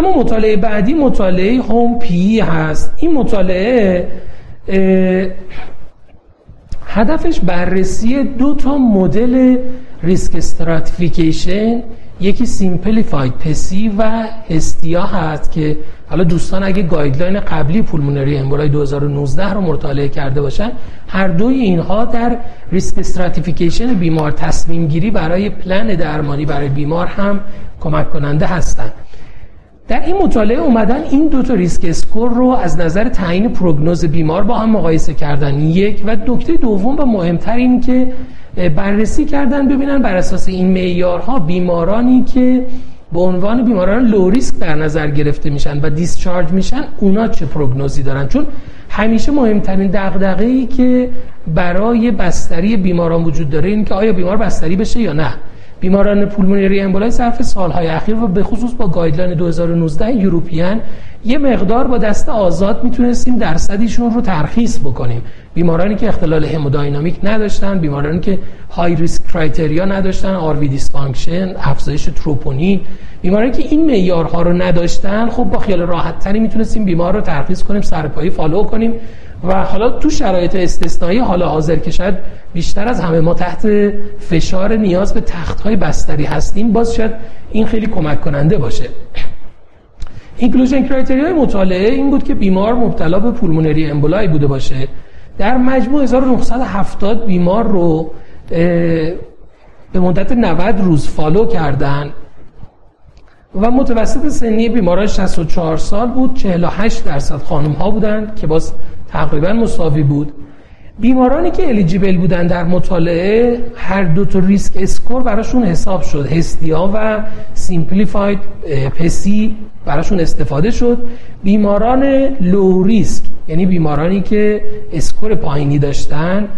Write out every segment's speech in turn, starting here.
اما مطالعه بعدی مطالعه HOME-PE هست. این مطالعه هدفش بررسی دو تا مدل risk stratification یکی simplified PESI و Hestia هست که حالا دوستان اگه guideline قبلی pulmonary emboli 2019 رو مطالعه کرده باشن هر دوی اینها در risk stratification بیمار تصمیم گیری برای پلن درمانی برای بیمار هم کمک کننده هستند در این مطالعه اومدن این دو تا risk score رو از نظر تعیین پروگنوز بیمار با هم مقایسه کردن. یک و نکته دوم و مهمتر این که بررسی کردن ببینن بر اساس این معیارها بیمارانی که به عنوان بیماران low risk در نظر گرفته میشن و discharge میشن اونا چه پروگنوزی دارن؟ چون همیشه مهمترین دغدغه ای که برای بستری بیماران وجود داره این که آیا بیمار بستری بشه یا نه. بیماران pulmonary emboli صرف سالهای اخیر و به خصوص با guideline 2019 European یه مقدار با دست آزاد می‌تونستیم درصدیشون رو ترخیص بکنیم. بیمارانی که اختلال hemodynamic نداشتن بیمارانی که high risk criteria نداشتن RV dysfunction افزایش تروپونین بیمارانی که این معیارها رو نداشتن خب با خیال راحت تری می‌تونستیم بیمار رو ترخیص کنیم سرپایی follow کنیم. و حالا تو شرایط استثنایی حال حاضر که شاید بیشتر از همه ما تحت فشار نیاز به تخت های بستری هستیم باز شاید این خیلی کمک کننده باشه. اینکلوژن کرایتریای مطالعه این بود که بیمار مبتلا به پولمونری امبولای بوده باشه. در مجموع 1970 بیمار رو به مدت 90 روز فالو کردن و متوسط سنی بیماران 64 سال بود. 48 درصد خانم ها بودند که باز تقریبا مساوی بود. بیمارانی که eligible بودن در مطالعه هر دو تا risk score براشون حساب شد. Hestia و simplified PESI براشون استفاده شد. بیماران low risk یعنی بیمارانی که score پایینی داشتن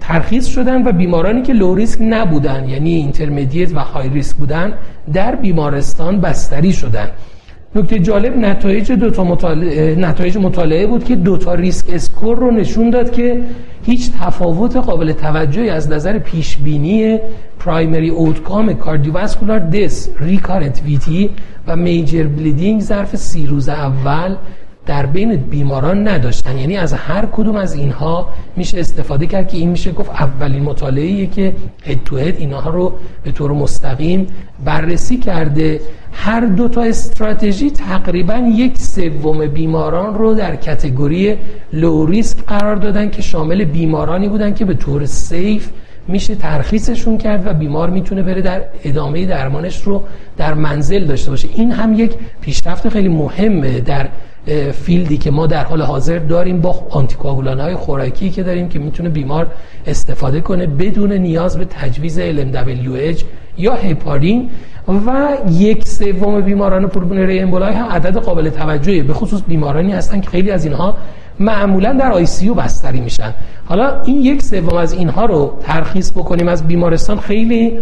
ترخیص شدن و بیمارانی که low risk نبودن یعنی intermediate و high risk بودن در بیمارستان بستری شدن. نکته جالب نتایج دو تا مطالعه نتایج مطالعه بود که دو تا risk score رو نشون داد که هیچ تفاوت قابل توجهی از نظر پیش بینی primary outcome cardiovascular death recurrent VTE و major bleeding ظرف سی روز اول در بین بیماران نداشتن. یعنی از هر کدوم از اینها میشه استفاده کرد که این میشه گفت اولین مطالعه که head to head اینها رو به طور مستقیم بررسی کرده. هر دو تا استراتژی تقریبا یک سوم بیماران رو در category low risk قرار دادن که شامل بیمارانی بودن که به طور safe میشه ترخیصشون کرد و بیمار می‌تونه بره در ادامه درمانش رو در منزل داشته باشه. این هم یک پیشرفت خیلی مهمه در field ی که ما در حال حاضر داریم با آنتیکواگولان های خوراکی که داریم که می‌تونه بیمار استفاده کنه بدون نیاز به تجویز LMWH یا هپارین. و یک سوم بیماران pulmonary emboli هم عدد قابل توجهی به خصوص بیمارانی هستن که خیلی از اینها معمولا در ICU بستری میشن. حالا این یک سوم از اینها رو ترخیص بکنیم از بیمارستان خیلی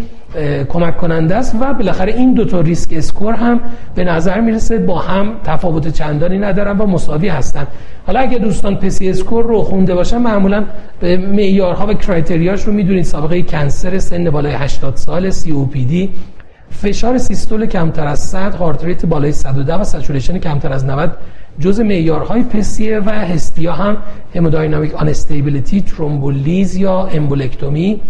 کمک کننده است و بالاخره این دو تا risk score هم به نظر می‌رسه با هم تفاوت چندانی ندارن و مساوی هستن. حالا اگه دوستان PESI score رو خونده باشن معمولا به معیارها و criteria ش رو می‌دونید. سابقه cancer سن بالای 80 سال COPD فشار سیستول کمتر از 100 heart rate بالای 110 و saturation کمتر از 90 جز معیارهای PESI ه و Hestia هم hemodynamic instability thrombolysis یا embolectomy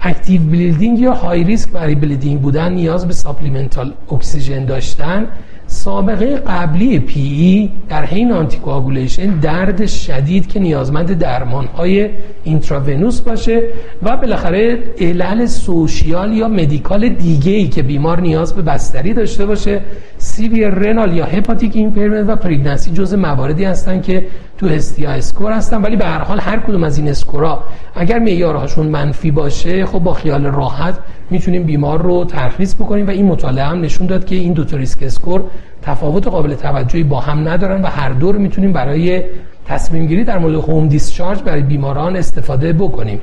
active bleeding یا high risk برای bleeding بودن نیاز به supplemental اکسیژن داشتن. سابقه قبلی PE در حین anticoagulation درد شدید که نیازمند درمان های intravenous باشه و بالاخره علل social یا medical دیگه ای که بیمار نیاز به بستری داشته باشه severe renal یا hepatic impairment و pregnancy جز مواردی هستن که تو Hestia score هستن ولی به هر حال هر کدوم از این score ا اگر معیارهاشون منفی باشه خب با خیال راحت می‌تونیم بیمار رو ترخیص بکنیم و این مطالعه هم نشون داد که این دو تا ریسک اسکور تفاوت قابل توجهی با هم ندارن و هر دو رو می‌تونیم برای تصمیم گیری در مورد هوم دیسچارج برای بیماران استفاده بکنیم.